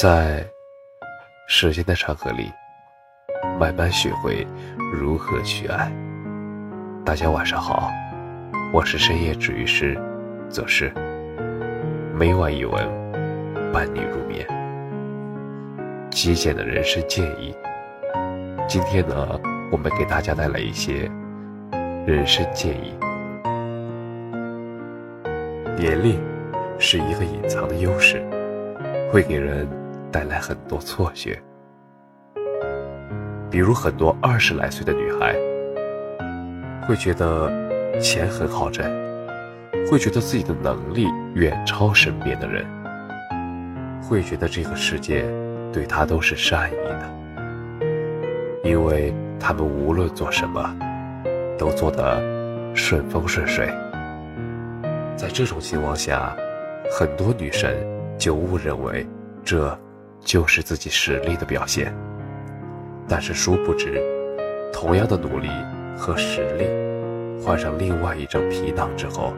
在时间的长河里，慢慢学会如何去爱。大家晚上好，我是深夜治愈师，则是每晚一文伴你入眠。极简的人生建议，今天呢，我们给大家带来一些人生建议。年龄是一个隐藏的优势，会给人带来很多错觉。比如，很多二十来岁的女孩会觉得钱很好挣，会觉得自己的能力远超身边的人，会觉得这个世界对她都是善意的，因为他们无论做什么，都做得顺风顺水。在这种情况下，很多女生就误认为这就是自己实力的表现。但是殊不知，同样的努力和实力，换上另外一张皮囊之后，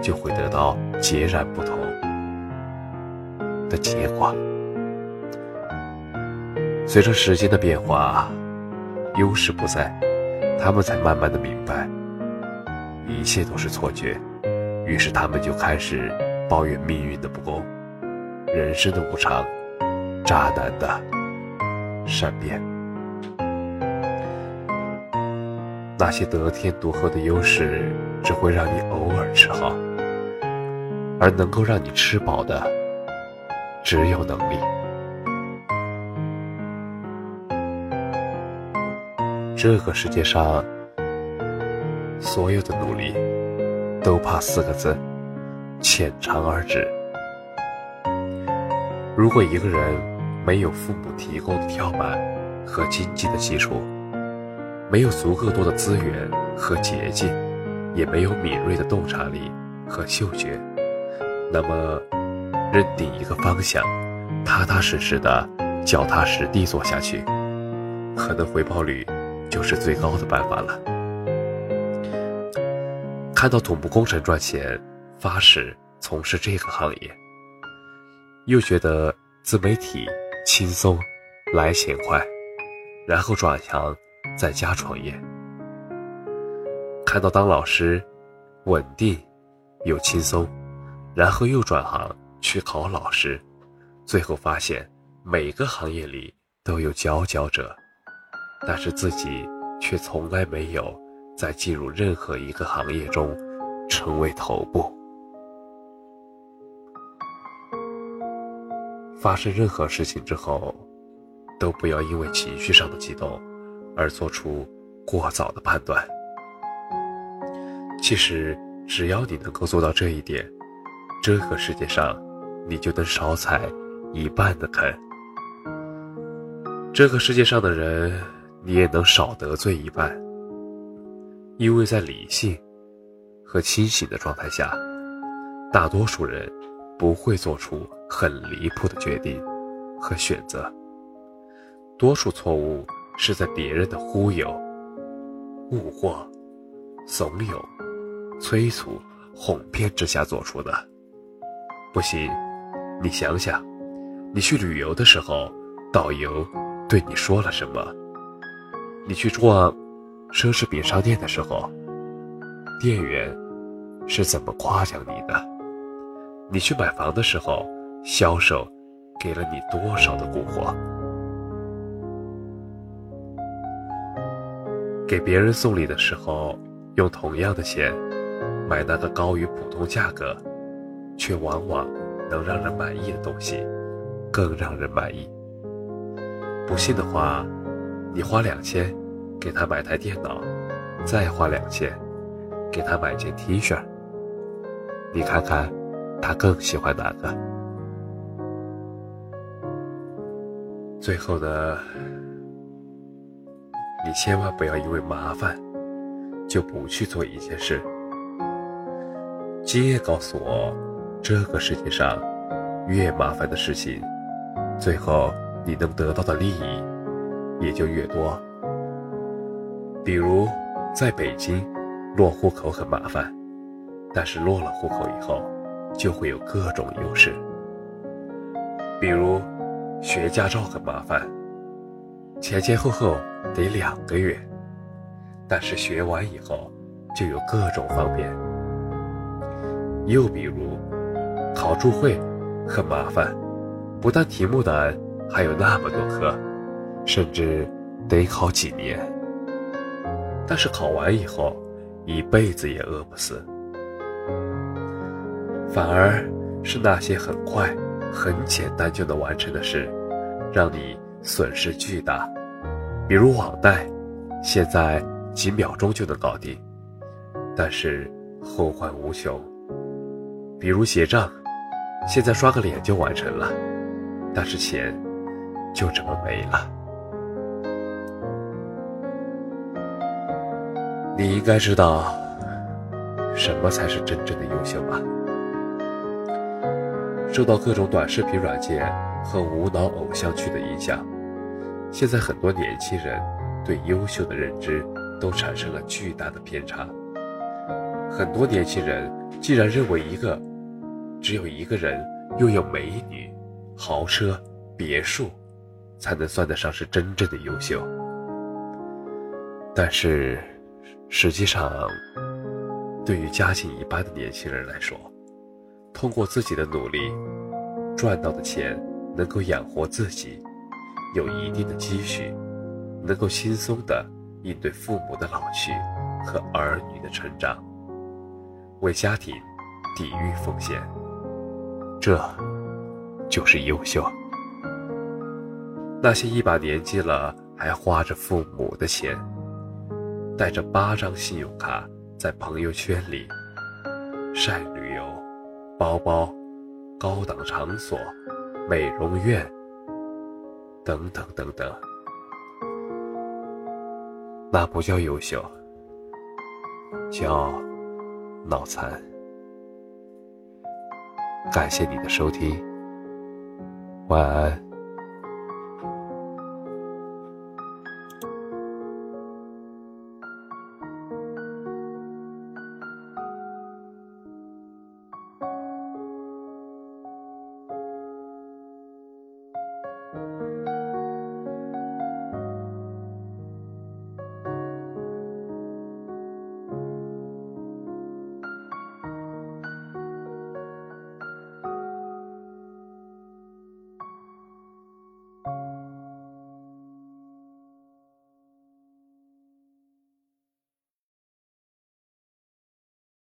就会得到截然不同的结果。随着时间的变化，优势不在，他们才慢慢的明白，一切都是错觉。于是他们就开始抱怨命运的不公，人生的无常，渣男的善变。那些得天独厚的优势，只会让你偶尔吃好，而能够让你吃饱的，只有能力。这个世界上，所有的努力，都怕四个字：浅尝而止。如果一个人没有父母提供的跳板和经济的基础，没有足够多的资源和捷径，也没有敏锐的洞察力和嗅觉，那么，认定一个方向，踏踏实实的脚踏实地做下去，可能回报率就是最高的办法了。看到土木工程赚钱，发誓从事这个行业；又觉得自媒体轻松，来钱快，然后转行。在家创业，看到当老师稳定又轻松，然后又转行去考老师，最后发现每个行业里都有佼佼者，但是自己却从来没有在进入任何一个行业中成为头部。发生任何事情之后，都不要因为情绪上的激动。而做出过早的判断。其实，只要你能够做到这一点，这个世界上，你就能少踩一半的坑。这个世界上的人，你也能少得罪一半。因为在理性和清醒的状态下，大多数人不会做出很离谱的决定和选择。多数错误。是在别人的忽悠、蛊惑、怂恿、催促、哄骗之下做出的。不信，你想想，你去旅游的时候，导游对你说了什么？你去逛奢侈品商店的时候，店员是怎么夸奖你的？你去买房的时候，销售给了你多少的蛊惑？给别人送礼的时候，用同样的钱买那个高于普通价格，却往往能让人满意的东西，更让人满意。不信的话，你花两千给他买台电脑，再花两千给他买件 T 恤，你看看他更喜欢哪个？最后呢？你千万不要因为麻烦就不去做一件事。经验告诉我，这个世界上越麻烦的事情，最后你能得到的利益也就越多。比如，在北京落户口很麻烦，但是落了户口以后就会有各种优势。比如，学驾照很麻烦，前前后后得两个月，但是学完以后就有各种方便。又比如，考注会很麻烦，不但题目难，还有那么多科，甚至得考几年。但是考完以后，一辈子也饿不死。反而是那些很快。很简单就能完成的事，让你损失巨大。比如网贷，现在几秒钟就能搞定，但是后患无穷。比如结账，现在刷个脸就完成了，但是钱就这么没了。你应该知道，什么才是真正的优秀吧？受到各种短视频软件和无脑偶像剧的影响，现在很多年轻人对优秀的认知都产生了巨大的偏差。很多年轻人竟然认为一个只有一个人拥有美女、豪车、别墅，才能算得上是真正的优秀。但是，实际上，对于家境一般的年轻人来说，通过自己的努力赚到的钱，能够养活自己，有一定的积蓄，能够轻松的应对父母的老去和儿女的成长，为家庭抵御风险，这就是优秀。那些一把年纪了还花着父母的钱，带着八张信用卡在朋友圈里晒旅游。包包、高档场所、美容院，等等等等，那不叫优秀，叫脑残。感谢你的收听，晚安。